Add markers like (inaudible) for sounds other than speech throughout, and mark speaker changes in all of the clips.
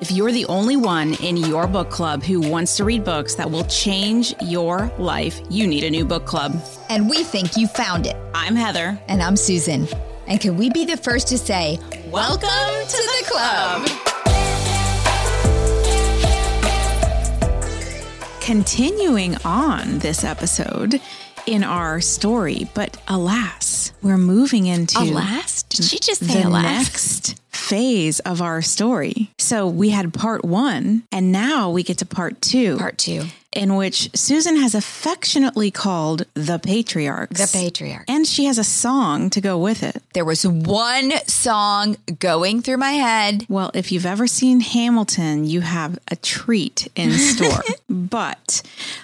Speaker 1: If you're the only one in your book club who wants to read books that will change your life, you need a new book club.
Speaker 2: And we think you found it.
Speaker 1: I'm Heather.
Speaker 2: And I'm Susan. And can we be the first to say,
Speaker 1: Welcome, Welcome to, to, the, the club. club. Continuing on this episode, in our story, but alas, we're moving into
Speaker 2: alas. Did she just say
Speaker 1: the
Speaker 2: alas?
Speaker 1: next phase of our story? So we had part one, and now we get to part two.
Speaker 2: Part two.
Speaker 1: In which Susan has affectionately called the patriarchs.
Speaker 2: The patriarchs.
Speaker 1: And she has a song to go with it.
Speaker 2: There was one song going through my head.
Speaker 1: Well, if you've ever seen Hamilton, you have a treat in store. (laughs) but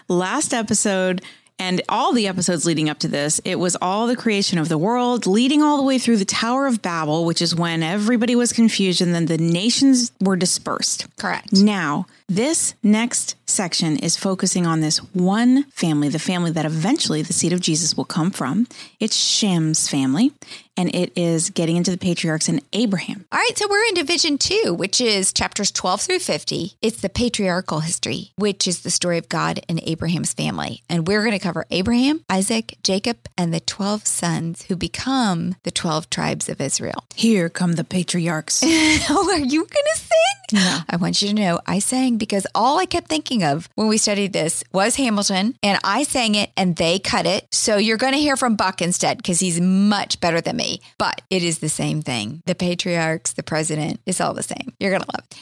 Speaker 1: last episode, and all the episodes leading up to this, it was all the creation of the world, leading all the way through the Tower of Babel, which is when everybody was confused and then the nations were dispersed.
Speaker 2: Correct.
Speaker 1: Now, this next section is focusing on this one family, the family that eventually the seed of Jesus will come from. It's Shem's family, and it is getting into the patriarchs and Abraham.
Speaker 2: All right, so we're in division two, which is chapters 12 through 50. It's the patriarchal history, which is the story of God and Abraham's family. And we're going to cover Abraham, Isaac, Jacob, and the 12 sons who become the 12 tribes of Israel.
Speaker 1: Here come the patriarchs. (laughs)
Speaker 2: oh, are you going to sing?
Speaker 1: No.
Speaker 2: I want you to know I sang because all I kept thinking of when we studied this was Hamilton, and I sang it and they cut it. So you're going to hear from Buck instead because he's much better than me. But it is the same thing. The patriarchs, the president, it's all the same. You're going to love it.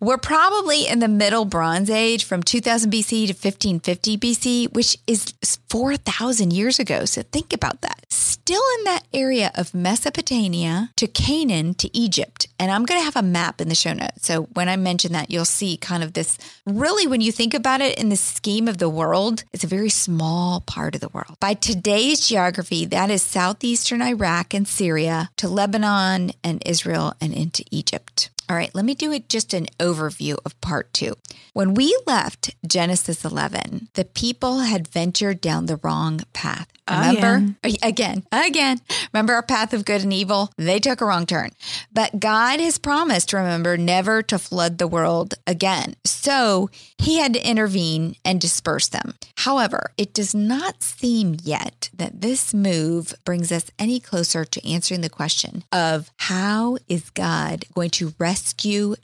Speaker 2: We're probably in the middle Bronze Age from 2000 BC to 1550 BC, which is 4,000 years ago. So think about that. Still in that area of Mesopotamia to Canaan to Egypt. And I'm going to have a map in the show notes. So when I mention that, you'll see kind of this really, when you think about it in the scheme of the world, it's a very small part of the world. By today's geography, that is southeastern Iraq and Syria to Lebanon and Israel and into Egypt. All right, let me do it just an overview of part two. When we left Genesis 11, the people had ventured down the wrong path. Remember?
Speaker 1: Again.
Speaker 2: again, again. Remember our path of good and evil? They took a wrong turn. But God has promised, remember, never to flood the world again. So he had to intervene and disperse them. However, it does not seem yet that this move brings us any closer to answering the question of how is God going to rescue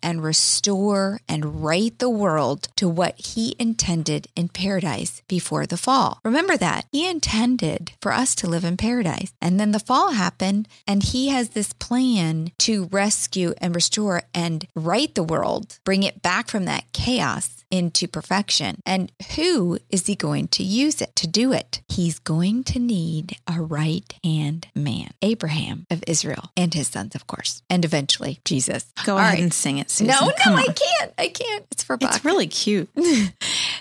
Speaker 2: and restore and right the world to what he intended in paradise before the fall? Remember that. He intended for us to live in paradise. And then the fall happened, and he has this plan to rescue and restore and right the world, bring it back from that chaos into perfection. And who is he going to use it to do it? He's going to need a right hand man, Abraham of Israel, and his sons, of course, and eventually Jesus.
Speaker 1: Go All ahead right. and sing it, Susan.
Speaker 2: No,
Speaker 1: Come
Speaker 2: no,
Speaker 1: on.
Speaker 2: I can't. I can't. It's for.
Speaker 1: It's really cute. (laughs)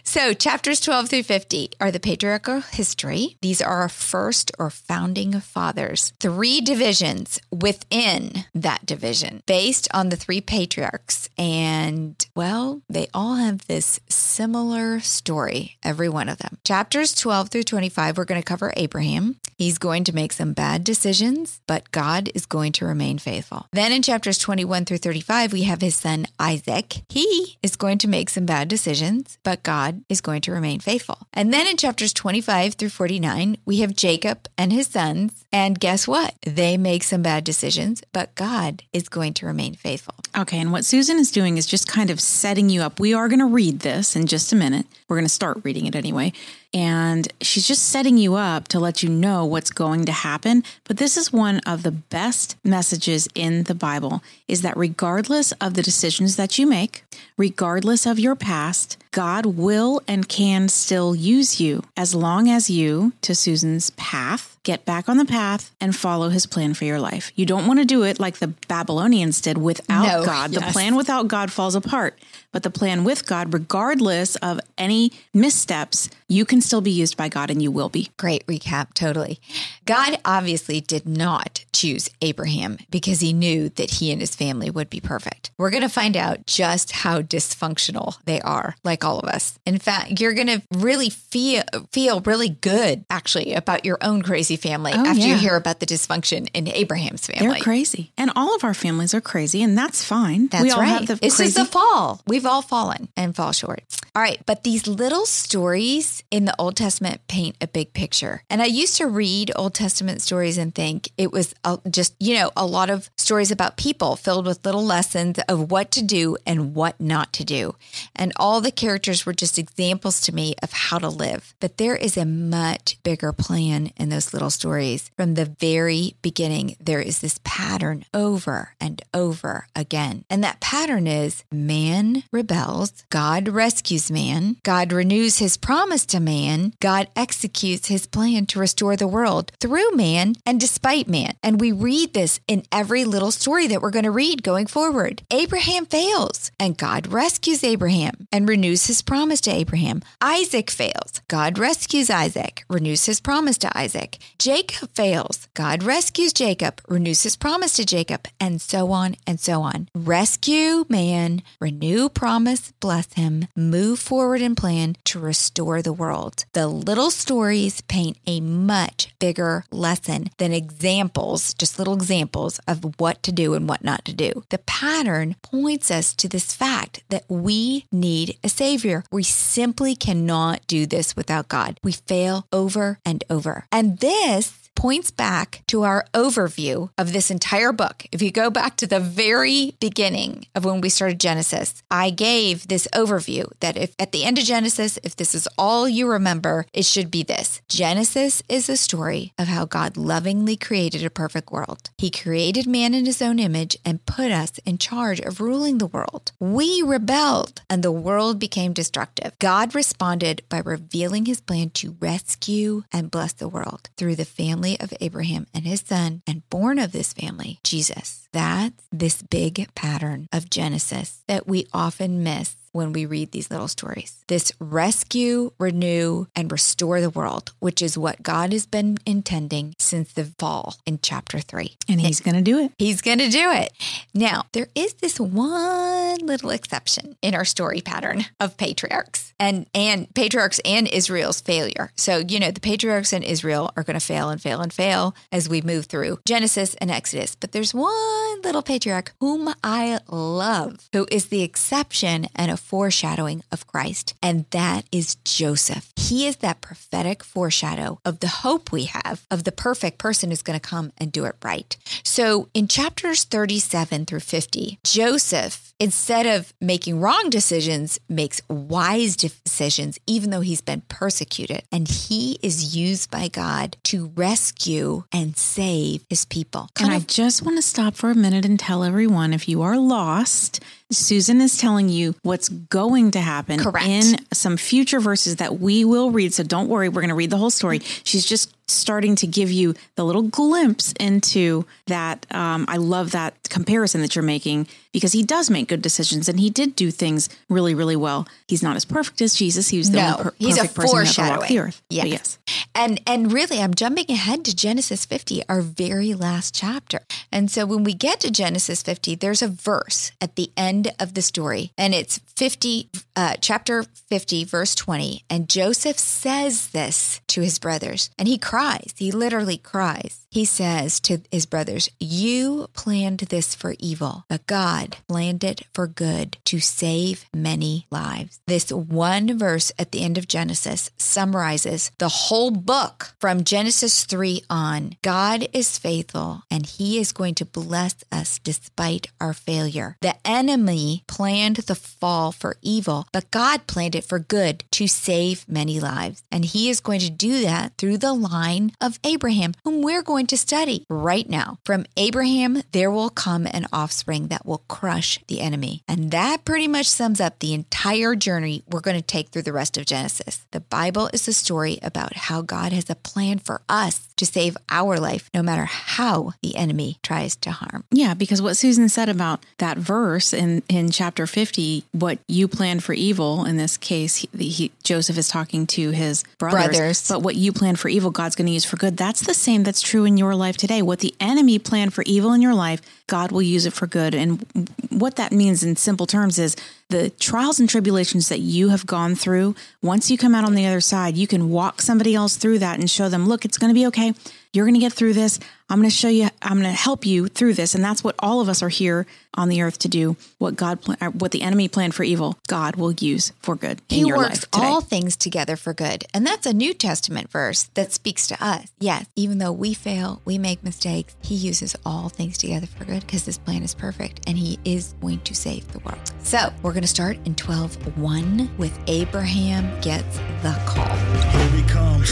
Speaker 2: so, chapters 12 through 50 are the patriarchal history. These are our first or founding fathers. Three divisions within that division based on the three patriarchs. And, well, they all have this similar story, every one of them. Chapters 12 through 25, we're going to cover Abraham. He's going to make some bad decisions, but God is going to remain faithful. Then in chapters 21 through 35, we have his son Isaac. He is going to make some bad decisions, but God is going to remain faithful. And then in chapters 25 through 49, we have Jacob and his sons. And guess what? They make some bad decisions, but God is going to remain faithful.
Speaker 1: Okay, and what Susan is doing is just kind of setting you up. We are going to read this in just a minute. We're going to start reading it anyway. And she's just setting you up to let you know what's going to happen. But this is one of the best messages in the Bible is that regardless of the decisions that you make, regardless of your past, God will and can still use you as long as you, to Susan's path, get back on the path and follow his plan for your life. You don't want to do it like the Babylonians did without
Speaker 2: no,
Speaker 1: God.
Speaker 2: Yes.
Speaker 1: The plan without God falls apart. But the plan with God, regardless of any missteps, you can still be used by God and you will be.
Speaker 2: Great recap, totally. God obviously did not choose Abraham because he knew that he and his family would be perfect. We're going to find out just how dysfunctional they are, like all of us. In fact, you're going to really feel feel really good actually about your own crazy crazy family
Speaker 1: Oh,
Speaker 2: after you hear about the dysfunction in Abraham's family.
Speaker 1: They're crazy. And all of our families are crazy, and that's fine.
Speaker 2: That's
Speaker 1: we all
Speaker 2: right.
Speaker 1: have the
Speaker 2: this
Speaker 1: crazy
Speaker 2: is the fall. We've all fallen and fall short. All right, but these little stories in the Old Testament paint a big picture. And I used to read Old Testament stories and think it was uh, just, you know, a lot of stories about people filled with little lessons of what to do and what not to do. And all the characters were just examples to me of how to live. But there is a much bigger plan in those little stories. From the very beginning, there is this pattern over and over again. And that pattern is man rebels, God rescues man, God renews his promise to man, God executes his plan to restore the world through man and despite man. And we read this in every little story that we're going to read going forward. Abraham fails, and God rescues Abraham and renews his promise to Abraham. Isaac fails. God rescues Isaac, renews his promise to Isaac. Jacob fails. God rescues Jacob, renews his promise to Jacob, and so on and so on. Rescue man, renew promise, bless him, move forward and plan to restore the world. The little stories paint a much bigger lesson than examples, just little examples of what to do and what not to do. The pattern points us to this fact that we need a savior. We simply cannot do this without God. We fail over and over. And this points back to our overview of this entire book. If you go back to the very beginning of when we started Genesis, I gave this overview that if at the end of Genesis, if this is all you remember, it should be this. Genesis is a story of how God lovingly created a perfect world. He created man in his own image and put us in charge of ruling the world. We rebelled and the world became destructive. God responded by revealing his plan to rescue and bless the world through the family of Abraham and his son, and born of this family, Jesus. That's this big pattern of Genesis that we often miss when we read these little stories. This rescue, renew, and restore the world, which is what God has been intending since the fall in chapter three.
Speaker 1: And he's going to do it.
Speaker 2: He's going to do it. Now, there is this one little exception in our story pattern of patriarchs and and patriarchs and Israel's failure. So, you know, the patriarchs and Israel are going to fail and fail and fail as we move through Genesis and Exodus. But there's one little patriarch whom I love, who is the exception and a foreshadowing of Christ, and that is Joseph. He is that prophetic foreshadow of the hope we have of the perfect person who's going to come and do it right. So in chapters 37 through 50, Joseph, instead of making wrong decisions, makes wise decisions, even though he's been persecuted. And he is used by God to rescue and save his people.
Speaker 1: And
Speaker 2: Kind
Speaker 1: I just want to stop for a minute and tell everyone if you are lost, Susan is telling you what's going to happen
Speaker 2: Correct.
Speaker 1: in some future verses that we will read. So don't worry, we're going to read the whole story. She's just starting to give you the little glimpse into that. Um, I love that comparison that you're making because he does make good decisions and he did do things really, really well. He's not as perfect as Jesus. He was the
Speaker 2: No,
Speaker 1: only per-
Speaker 2: he's a
Speaker 1: perfect person who ever walked the earth.
Speaker 2: Yes.
Speaker 1: yes.
Speaker 2: And and really I'm jumping ahead to Genesis 50, our very last chapter. And so when we get to Genesis 50, there's a verse at the end of the story and it's 50 uh, chapter 50 verse 20 and Joseph says this to his brothers and he cries. He literally cries. He says to his brothers, "You planned this for evil, but God planned it for good to save many lives." This one verse at the end of Genesis summarizes the whole book from Genesis 3 on. God is faithful and he is going to bless us despite our failure. The enemy planned the fall for evil, but God planned it for good to save many lives. And he is going to do that through the line of Abraham, whom we're going to study right now. From Abraham, there will come an offspring that will crush the enemy. And that pretty much sums up the entire journey we're going to take through the rest of Genesis. The Bible is a story about how God has a plan for us to save our life, no matter how the enemy tries to harm.
Speaker 1: Yeah, because what Susan said about that verse in, in chapter 50, what you planned for evil, in this case, he, he, Joseph is talking to his brothers,
Speaker 2: Brothers.
Speaker 1: but what you planned for evil, God's going to use for good. That's the same that's true in your life today. What the enemy planned for evil in your life, God will use it for good. And what that means in simple terms is the trials and tribulations that you have gone through, once you come out on the other side, you can walk somebody else through that and show them, look, it's going to be okay. You're going to get through this. I'm going to show you, I'm going to help you through this. And that's what all of us are here on the earth to do. What God, uh, what the enemy planned for evil, God will use for good in
Speaker 2: he
Speaker 1: your
Speaker 2: works
Speaker 1: life today.
Speaker 2: all things together for good. And that's a New Testament verse that speaks to us. Yes, even though we fail, we make mistakes, he uses all things together for good because his plan is perfect and he is going to save the world. So we're going to start in 12 1 with Abraham gets the call.
Speaker 3: Here he comes.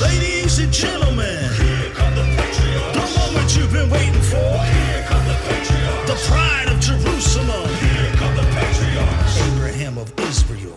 Speaker 3: Ladies and gentlemen, the you've been waiting for. The pride of Jerusalem. Abraham of Israel.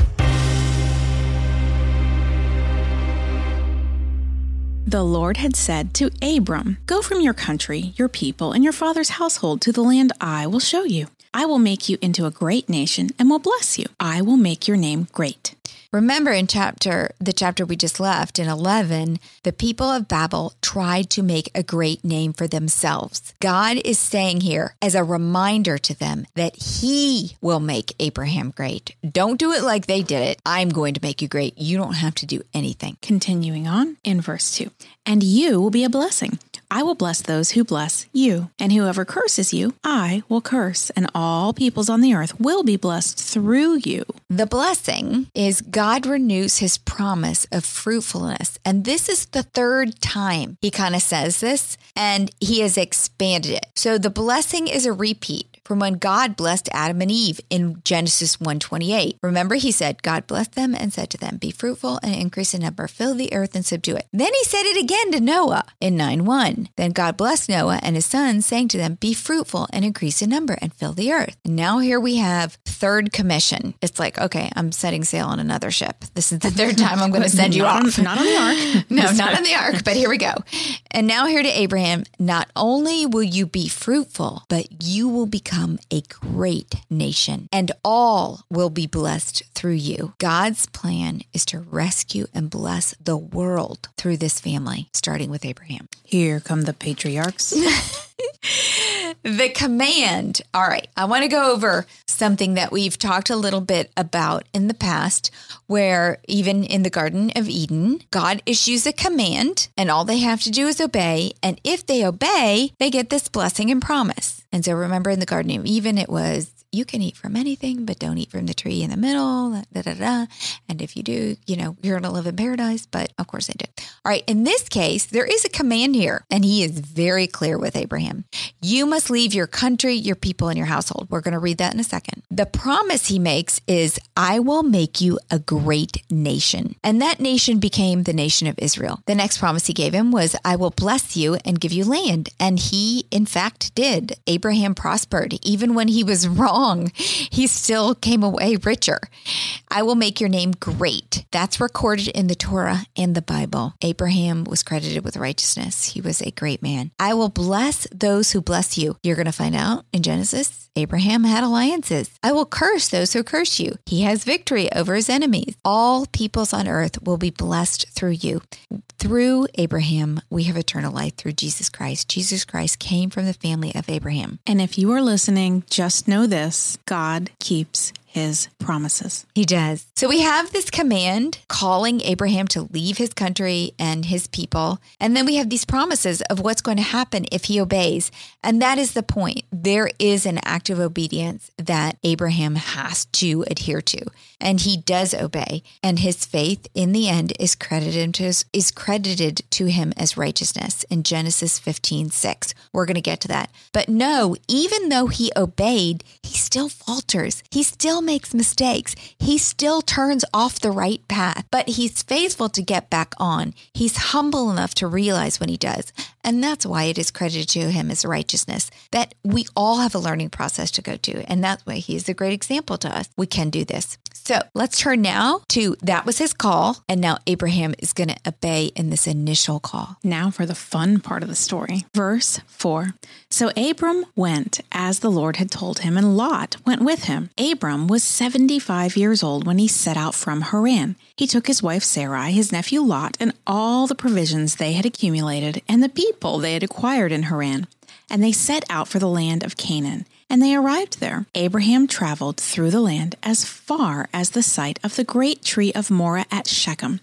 Speaker 1: The Lord had said to Abram, Go from your country, your people, and your father's household to the land I will show you. I will make you into a great nation and will bless you. I will make your name great.
Speaker 2: Remember in chapter the chapter we just left in 11, the people of Babel tried to make a great name for themselves. God is saying here as a reminder to them that he will make Abraham great. Don't do it like they did it. I'm going to make you great. You don't have to do anything.
Speaker 1: Continuing on in verse 2 And you will be a blessing. I will bless those who bless you, and whoever curses you, I will curse, and all peoples on the earth will be blessed through you.
Speaker 2: The blessing is God renews his promise of fruitfulness. And this is the third time he kind of says this, and he has expanded it. So the blessing is a repeat from when God blessed Adam and Eve in Genesis 1:28. Remember he said God blessed them and said to them, "Be fruitful and increase in number, fill the earth and subdue it." Then he said it again to Noah in 9:1. Then God blessed Noah and his sons, saying to them, "Be fruitful and increase in number and fill the earth." And now here we have third commission. It's like, okay, I'm setting sail on another ship. This is the third time I'm going (laughs) to send you
Speaker 1: Not on-
Speaker 2: off.
Speaker 1: not on the ark. (laughs)
Speaker 2: no, not on the ark, but here we go. And now here to Abraham, not only will you be fruitful, but you will become a great nation, and all will be blessed through you. God's plan is to rescue and bless the world through this family, starting with Abraham.
Speaker 1: Here come the patriarchs. (laughs)
Speaker 2: The command. All right. I want to go over something that we've talked a little bit about in the past, where even in the Garden of Eden, God issues a command and all they have to do is obey. And if they obey, they get this blessing and promise. And so remember in the Garden of Eden, it was you can eat from anything, but don't eat from the tree in the middle. Da, da, da. And if you do, you know, you're going to live in paradise. But of course, I did. All right. In this case, there is a command here, and he is very clear with Abraham. You must leave your country, your people, and your household. We're going to read that in a second. The promise he makes is, I will make you a great nation. And that nation became the nation of Israel. The next promise he gave him was, I will bless you and give you land. And he, in fact, did. Abraham prospered. Even when he was (laughs) wrong, he still came away richer. I will make your name great. That's recorded in the Torah and the Bible. Abraham was credited with righteousness. He was a great man. I will bless those who bless you. You're going to find out in Genesis, Abraham had alliances. I will curse those who curse you. He has victory over his enemies. All peoples on earth will be blessed through you. Through Abraham, we have eternal life through Jesus Christ. Jesus Christ came from the family of Abraham.
Speaker 1: and if you are listening, just know this God keeps his promises.
Speaker 2: He does. So we have this command calling Abraham to leave his country and his people. And then we have these promises of what's going to happen if he obeys. And that is the point. There is an act of obedience that Abraham has to adhere to. And he does obey. And his faith in the end is credited to his, is credited to him as righteousness in Genesis 15, 6. We're going to get to that. But no, even though he obeyed, he still falters. He still makes mistakes. He still turns off the right path, but he's faithful to get back on. He's humble enough to realize when he does. And that's why it is credited to him as righteousness that we all have a learning process to go to. And that's why he is a great example to us. We can do this. So let's turn now to that was his call. And now Abraham is going to obey in this initial call.
Speaker 1: Now for the fun part of the story. Verse 4. So Abram went as the Lord had told him, and Lot went with him. Abram was 75 years old when he set out from Haran. He took his wife Sarai, his nephew Lot, and all the provisions they had accumulated, and the people they had acquired in Haran. And they set out for the land of Canaan. And they arrived there. Abraham traveled through the land as far as the site of the great tree of Moreh at Shechem.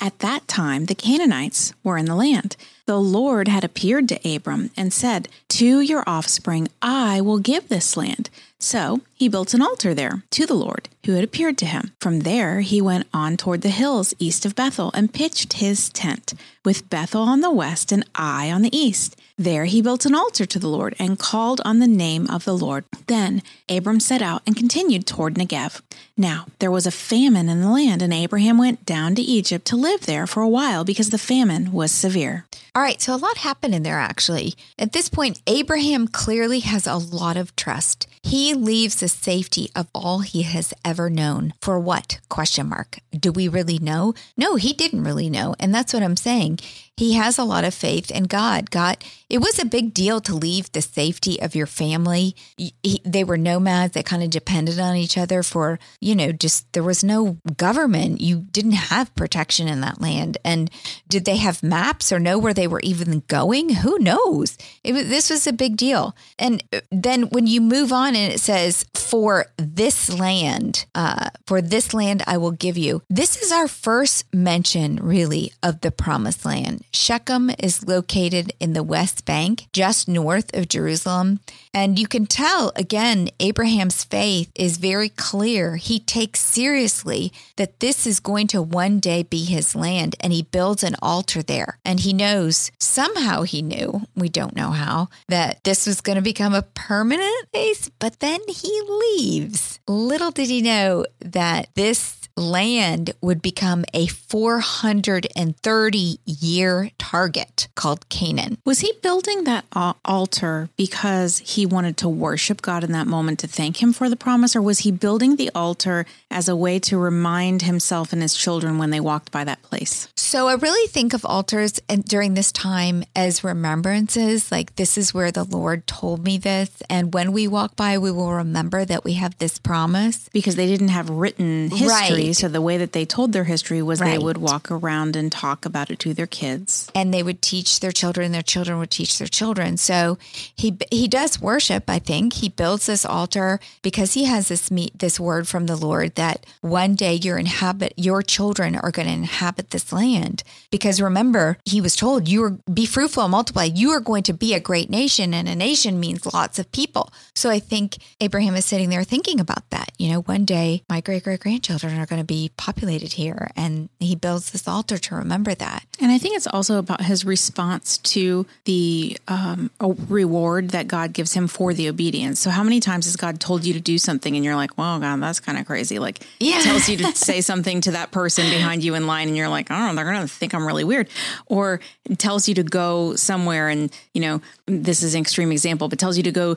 Speaker 1: At that time, the Canaanites were in the land. The Lord had appeared to Abram and said, To your offspring I will give this land. So he built an altar there to the Lord who had appeared to him. From there he went on toward the hills east of Bethel and pitched his tent, with Bethel on the west and Ai on the east. There he built an altar to the Lord and called on the name of the Lord. Then Abram set out and continued toward Negev. Now there was a famine in the land, and Abraham went down to Egypt to live there for a while because the famine was severe.
Speaker 2: All right, so a lot happened in there actually. At this point, Abraham clearly has a lot of trust. He leaves the safety of all he has ever known. For what? Question mark. Do we really know? No, he didn't really know. And that's what I'm saying. He has a lot of faith in God. God, it was a big deal to leave the safety of your family. He, they were nomads They kind of depended on each other for, you know, just there was no government. You didn't have protection in that land. And did they have maps or know where they were even going? Who knows? It this was a big deal. And uh, then when you move on and it says, for this land, uh, for this land I will give you. This is our first mention, really, of the promised land. Shechem is located in the West Bank, just north of Jerusalem. And you can tell, again, Abraham's faith is very clear. He takes seriously that this is going to one day be his land, and he builds an altar there. And he knows, somehow he knew, we don't know how, that this was going to become a permanent place, but then he leaves. Little did he know that this land would become a 430 year target called Canaan.
Speaker 1: Was he building that altar because he wanted to worship God in that moment to thank him for the promise, or was he building the altar as a way to remind himself and his children when they walked by that place?
Speaker 2: So I really think of altars and during this time as remembrances. Like this is where the Lord told me this, and when we walk by, we will remember that we have this promise.
Speaker 1: Because they didn't have written history,
Speaker 2: Right.
Speaker 1: so the way that they told their history was they would walk around and talk about it to their kids.
Speaker 2: and they would teach their children their children would teach their children so he he does worship i think he builds this altar because he has this meet this word from the lord that one day your inhabit your children are going to inhabit this land. Because remember he was told you are be fruitful and multiply. You are going to be a great nation and a nation means lots of people. So i think abraham is sitting there thinking about that. You know one day my great great grandchildren are going to be populated here and he builds this altar to remember that.
Speaker 1: And I think it's also about his response to the um, reward that God gives him for the obedience. So, how many times has God told you to do something and you're like, well, God, that's kind of crazy? Like,
Speaker 2: Yeah.
Speaker 1: tells you to (laughs) say something to that person behind you in line and you're like, I don't they're going to think I'm really weird. Or tells you to go somewhere and, you know, this is an extreme example, but tells you to go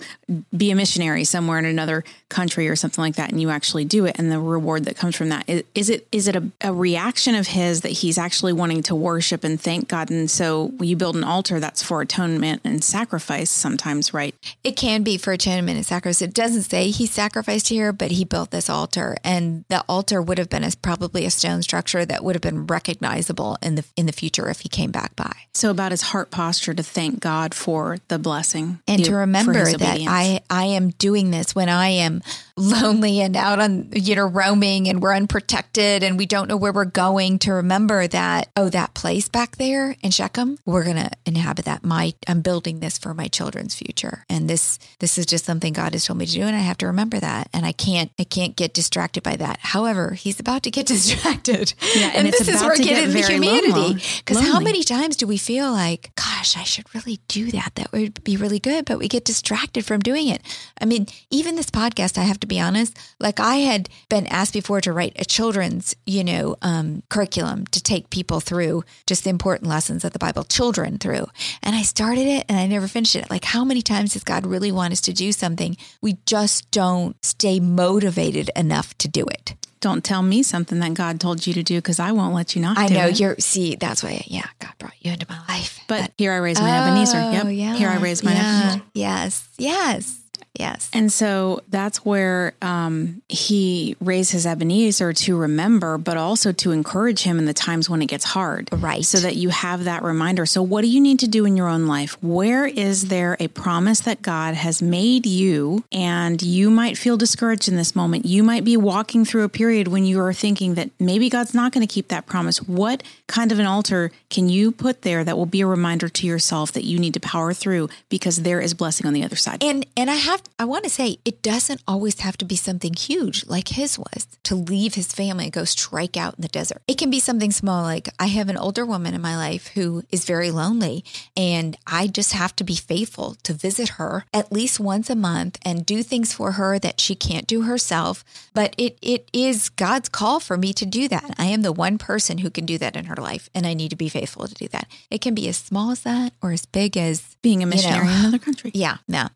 Speaker 1: be a missionary somewhere in another country or something like that. And you actually do it. And the reward that comes from that is, is it, is it a, a reaction of his that he's actually wanting to worship and thank God? And so you build an altar that's for atonement and sacrifice sometimes, right?
Speaker 2: It can be for atonement and sacrifice. It doesn't say he sacrificed here, but he built this altar, and the altar would have been as probably a stone structure that would have been recognizable in the in the future if he came back by.
Speaker 1: So about his heart posture to thank God for the blessing
Speaker 2: And to remember that. I I am doing this when I am lonely and out on you know roaming and we're unprotected and we don't know where we're going. To remember that oh that place back there in Shechem, we're gonna inhabit that. My I'm building this for my children's future, and this this is just something God has told me to do, and I have to remember that, and I can't I can't get distracted by that. However, He's about to get (laughs) distracted,
Speaker 1: Yeah, and it's
Speaker 2: this is where
Speaker 1: to
Speaker 2: get into humanity. Because how many times do we feel like, gosh, I should really do that? That would be really good, but we get distracted from doing it. I mean, even this podcast, I have to be honest, like I had been asked before to write a children's, you know, um, curriculum to take people through just the important lessons of the Bible, children through. And I started it and I never finished it. Like, how many times does God really want us to do something? We just don't stay motivated enough to do it.
Speaker 1: Don't tell me something that God told you to do because I won't let you not do it.
Speaker 2: I
Speaker 1: do
Speaker 2: know
Speaker 1: it.
Speaker 2: you're, see, that's why, yeah, God brought you into my life.
Speaker 1: But here I raise my Ebenezer.
Speaker 2: Oh,
Speaker 1: Yep.
Speaker 2: yeah.
Speaker 1: Here I raise my
Speaker 2: yeah.
Speaker 1: Ebenezer.
Speaker 2: Yes. Yes. Yes.
Speaker 1: And so that's where um, he raises his Ebenezer to remember, but also to encourage him in the times when it gets hard.
Speaker 2: Right.
Speaker 1: So that you have that reminder. So, what do you need to do in your own life? Where is there a promise that God has made you? And you might feel discouraged in this moment. You might be walking through a period when you are thinking that maybe God's not going to keep that promise. What kind of an altar can you put there that will be a reminder to yourself that you need to power through because there is blessing on the other side?
Speaker 2: And and I have I want to say it doesn't always have to be something huge like his was to leave his family and go strike out in the desert. It can be something small like I have an older woman in my life who is very lonely and I just have to be faithful to visit her at least once a month and do things for her that she can't do herself, but it it is God's call for me to do that. I am the one person who can do that in her life and I need to be faithful to do that. It can be as small as that or as big as
Speaker 1: Being a missionary
Speaker 2: know.
Speaker 1: in another country. (laughs)
Speaker 2: yeah, no.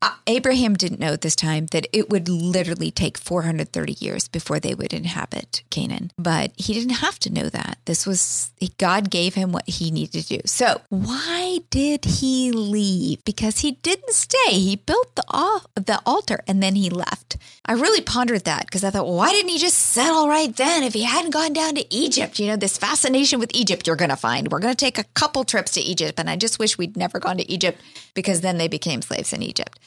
Speaker 2: Uh, Abraham didn't know at this time that it would literally take 430 years before they would inhabit Canaan. But he didn't have to know that. This was, God gave him what he needed to do. So, why did he leave? Because he didn't stay. He built the, the altar and then he left. I really pondered that because I thought, well, why didn't he just settle right then if he hadn't gone down to Egypt? You know, this fascination with Egypt you're going to find. We're going to take a couple trips to Egypt. And I just wish we'd never gone to Egypt because then they became slaves in Egypt.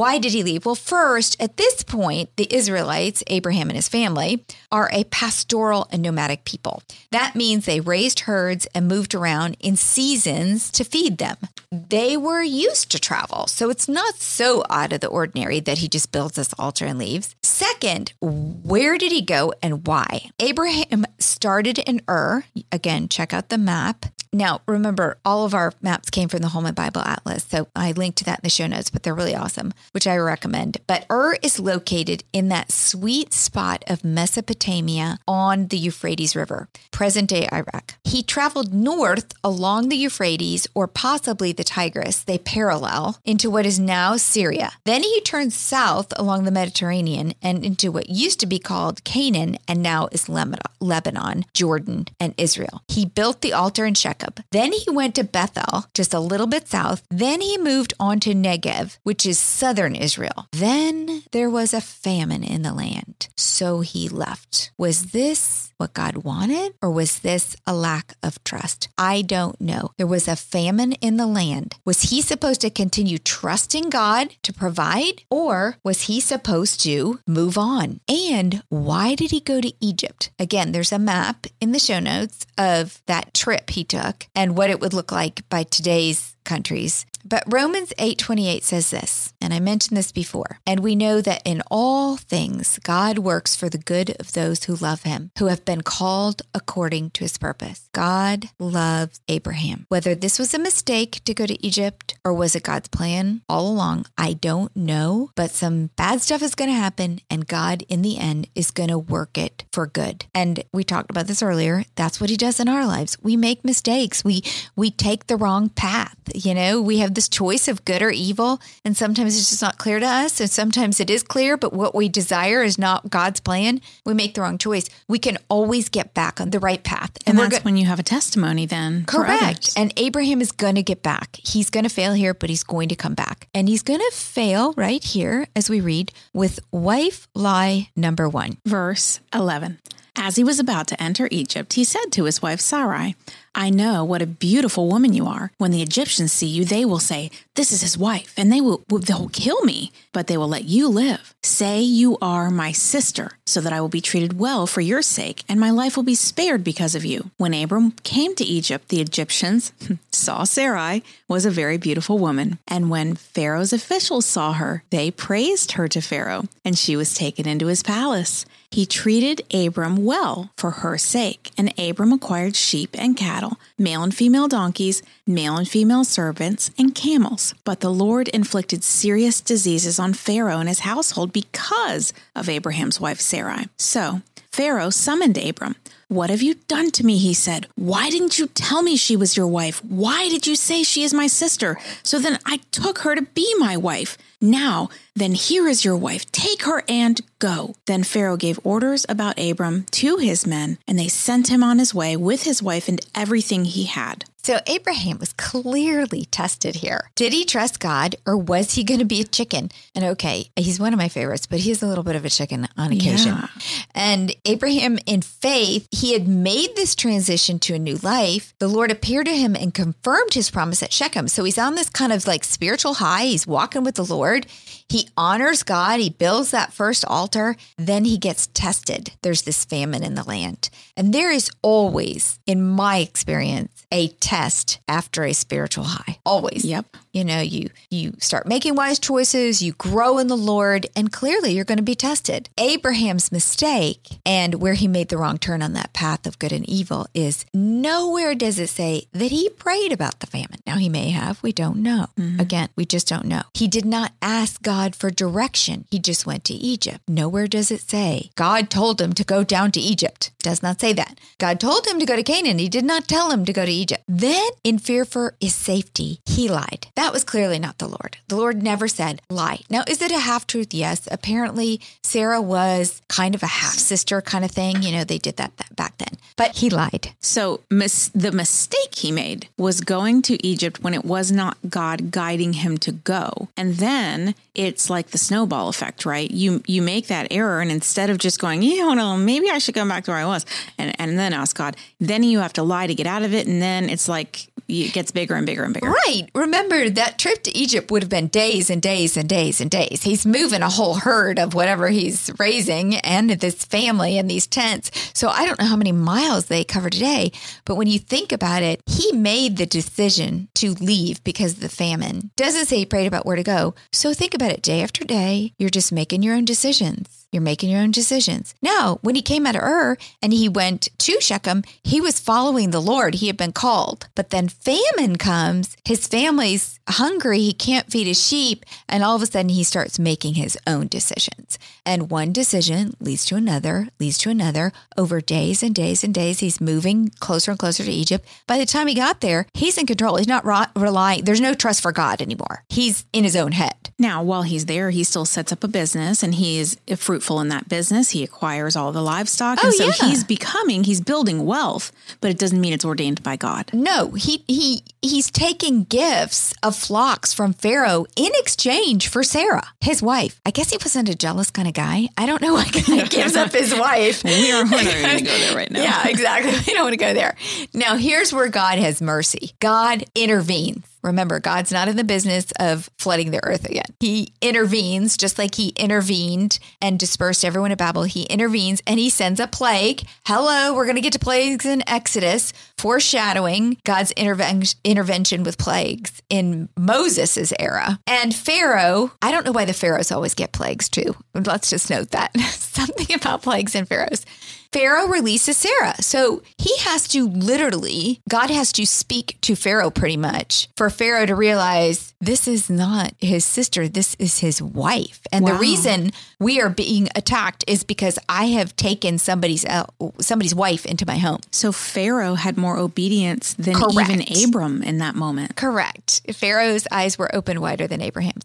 Speaker 2: Why did he leave? Well, first, at this point, the Israelites, Abraham and his family, are a pastoral and nomadic people. That means they raised herds and moved around in seasons to feed them. They were used to travel, so it's not so out of the ordinary that he just builds this altar and leaves. Second, where did he go and why? Abraham started in Ur. Again, check out the map. Now, remember, all of our maps came from the Holman Bible Atlas. So I linked to that in the show notes, but they're really awesome, which I recommend. But Ur is located in that sweet spot of Mesopotamia on the Euphrates River, present day Iraq. He traveled north along the Euphrates or possibly the Tigris. They parallel into what is now Syria. Then he turned south along the Mediterranean and into what used to be called Canaan and now is Lebanon, Jordan, and Israel. He built the altar in Shechem. Then he went to Bethel, just a little bit south. Then he moved on to Negev, which is southern Israel. Then there was a famine in the land, so he left. Was this what God wanted, or was this a lack of trust? I don't know. There was a famine in the land. Was he supposed to continue trusting God to provide, or was he supposed to move on? And why did he go to Egypt? Again, there's a map in the show notes of that trip he took and what it would look like by today's countries. But Romans 8:28 says this, and I mentioned this before. And we know that in all things God works for the good of those who love him, who have been called according to his purpose. God loves Abraham. Whether this was a mistake to go to Egypt or was it God's plan all along, I don't know, but some bad stuff is going to happen and God in the end is going to work it for good. And we talked about this earlier. That's what he does in our lives. We make mistakes. We we take the wrong path. You know, we have this choice of good or evil, and sometimes it's just not clear to us, and sometimes it is clear, but what we desire is not God's plan. We make the wrong choice. We can always get back on the right path.
Speaker 1: And,
Speaker 2: we're
Speaker 1: that's
Speaker 2: go-
Speaker 1: when you have a testimony then.
Speaker 2: Correct. And Abraham is going to get back. He's going to fail here, but he's going to come back. And he's going to fail right here as we read with wife lie number one.
Speaker 1: Verse 11. As he was about to enter Egypt, he said to his wife Sarai, I know what a beautiful woman you are. When the Egyptians see you, they will say, This is his wife, and they will they'll kill me, but they will let you live. Say you are my sister, so that I will be treated well for your sake, and my life will be spared because of you. When Abram came to Egypt, the Egyptians (laughs) saw Sarai was a very beautiful woman. And when Pharaoh's officials saw her, they praised her to Pharaoh, and she was taken into his palace. He treated Abram well for her sake, and Abram acquired sheep and cattle, male and female donkeys, male and female servants, and camels. But the Lord inflicted serious diseases on Pharaoh and his household because of Abraham's wife Sarai. So Pharaoh summoned Abram. What have you done to me? He said. Why didn't you tell me she was your wife? Why did you say she is my sister? So then I took her to be my wife. Now, then here is your wife. Take her and go. Then Pharaoh gave orders about Abram to his men, and they sent him on his way with his wife and everything he had.
Speaker 2: So Abraham was clearly tested here. Did he trust God or was he going to be a chicken? And okay, he's one of my favorites, but he's a little bit of a chicken on occasion.
Speaker 1: Yeah.
Speaker 2: And Abraham, in faith, he had made this transition to a new life. The Lord appeared to him and confirmed his promise at Shechem. So he's on this kind of like spiritual high. He's walking with the Lord. He honors God. He builds that first altar. Then he gets tested. There's this famine in the land. And there is always, in my experience, a test after a spiritual high. Always.
Speaker 1: Yep.
Speaker 2: You know, you you start making wise choices, you grow in the Lord, and clearly you're going to be tested. Abraham's mistake and where he made the wrong turn on that path of good and evil is nowhere does it say that he prayed about the famine. Now he may have, we don't know. Mm-hmm. Again, we just don't know. He did not ask God for direction. He just went to Egypt. Nowhere does it say God told him to go down to Egypt. Does not say that. God told him to go to Canaan. He did not tell him to go to Egypt. Then, in fear for his safety, he lied. That was clearly not the Lord. The Lord never said lie. Now, is it a half truth? Yes. Apparently, Sarah was kind of a half sister kind of thing. You know, they did that, that back then. But he lied.
Speaker 1: So mis- the mistake he made was going to Egypt when it was not God guiding him to go. And then it's like the snowball effect, right? You you make that error and instead of just going, you know, maybe I should come back to where I was and, and then ask God, then you have to lie to get out of it. And then it's like it gets bigger and bigger and bigger.
Speaker 2: Right. Remember, that trip to Egypt would have been days and days and days and days. He's moving a whole herd of whatever he's raising and this family and these tents. So I don't know how many miles they cover today, but when you think about it, he made the decision to leave because of the famine. Doesn't say he prayed about where to go. So think about it day after day. You're just making your own decisions. You're making your own decisions. Now, when he came out of Ur and he went to Shechem, he was following the Lord. He had been called. But then famine comes. His family's hungry. He can't feed his sheep. And all of a sudden, he starts making his own decisions. And one decision leads to another, leads to another. Over days and days and days, he's moving closer and closer to Egypt. By the time he got there, he's in control. He's not relying, there's no trust for God anymore. He's in his own head.
Speaker 1: Now, while he's there, he still sets up a business and he is fruitful in that business. He acquires all the livestock.
Speaker 2: Oh,
Speaker 1: and so
Speaker 2: yeah.
Speaker 1: he's becoming, he's building wealth, but it doesn't mean it's ordained by God.
Speaker 2: No, he he he's taking gifts of flocks from Pharaoh in exchange for Sarah, his wife. I guess he wasn't a jealous kind of guy. I don't know why he (laughs) gives up his wife. (laughs)
Speaker 1: We are we're not going to go there right now.
Speaker 2: Yeah, exactly. (laughs) We don't want to go there. Now, here's where God has mercy. God intervenes. Remember, God's not in the business of flooding the earth again. He intervenes just like he intervened and dispersed everyone at Babel. He intervenes and he sends a plague. Hello, we're going to get to plagues in Exodus, foreshadowing God's interven- intervention with plagues in Moses' era. And Pharaoh, I don't know why the Pharaohs always get plagues too. Let's just note that. (laughs) Something about plagues and Pharaohs. Pharaoh releases Sarah. So he has to literally, God has to speak to Pharaoh pretty much for Pharaoh to realize this is not his sister, this is his wife. And the reason we are being attacked is because I have taken somebody's uh, somebody's wife into my home.
Speaker 1: So Pharaoh had more obedience than
Speaker 2: Correct.
Speaker 1: even Abram in that moment.
Speaker 2: Correct. Pharaoh's eyes were open wider than Abraham's.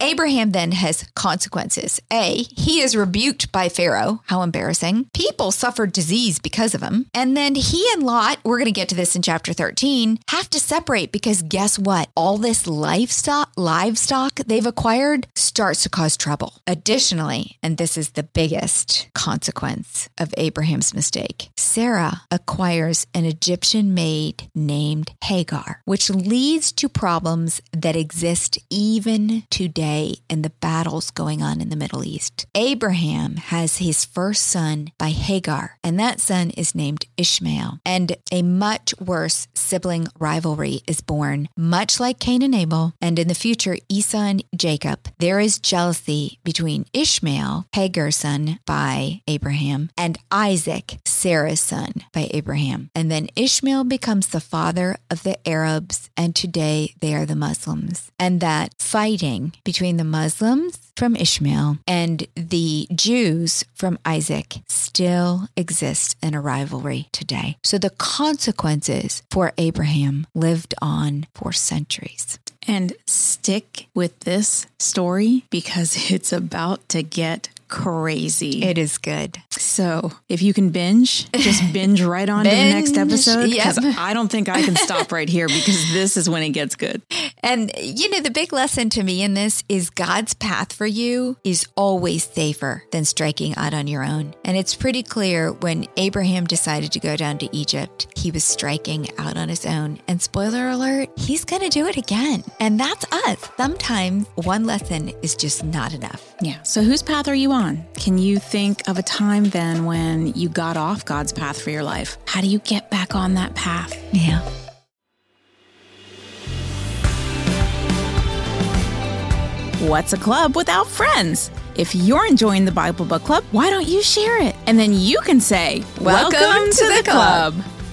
Speaker 2: Abraham then has consequences. A, he is rebuked by Pharaoh. How embarrassing. People suffered disease because of him. And then he and Lot, we're going to get to this in chapter 13, have to separate because guess what? All this livestock, livestock they've acquired starts to cause trouble. Additionally, and this is the biggest consequence of Abraham's mistake, Sarah acquires an Egyptian maid named Hagar, which leads to problems that exist even today in the battles going on in the Middle East. Abraham has his first son by Hagar, and that son is named Ishmael. And a much worse sibling rivalry is born, much like Cain and Abel, and in the future, Esau and Jacob. There is jealousy between Ishmael, Hagar's son by Abraham, and Isaac, Sarah's son by Abraham. And then Ishmael becomes the father of the Arabs, and today they are the Muslims. And that fighting between the Muslims from Ishmael and the Jews from Isaac still exist in a rivalry today. So the consequences for Abraham lived on for centuries.
Speaker 1: And stick with this story because (laughs) it's about to get crazy.
Speaker 2: It is good.
Speaker 1: so if you can binge, just (laughs) binge right on to the next episode because
Speaker 2: yep.
Speaker 1: I don't think I can stop right here because (laughs) this is when it gets good.
Speaker 2: And, you know, the big lesson to me in this is God's path for you is always safer than striking out on your own. And it's pretty clear when Abraham decided to go down to Egypt, he was striking out on his own. And spoiler alert, he's going to do it again. And that's us. Sometimes one lesson is just not enough.
Speaker 1: Yeah. So whose path are you on? Can you think of a time then when you got off God's path for your life? How do you get back on that path?
Speaker 2: Yeah.
Speaker 1: What's a club without friends? If you're enjoying the Bible Book Club, why don't you share it? And then you can say,
Speaker 2: Welcome to the club."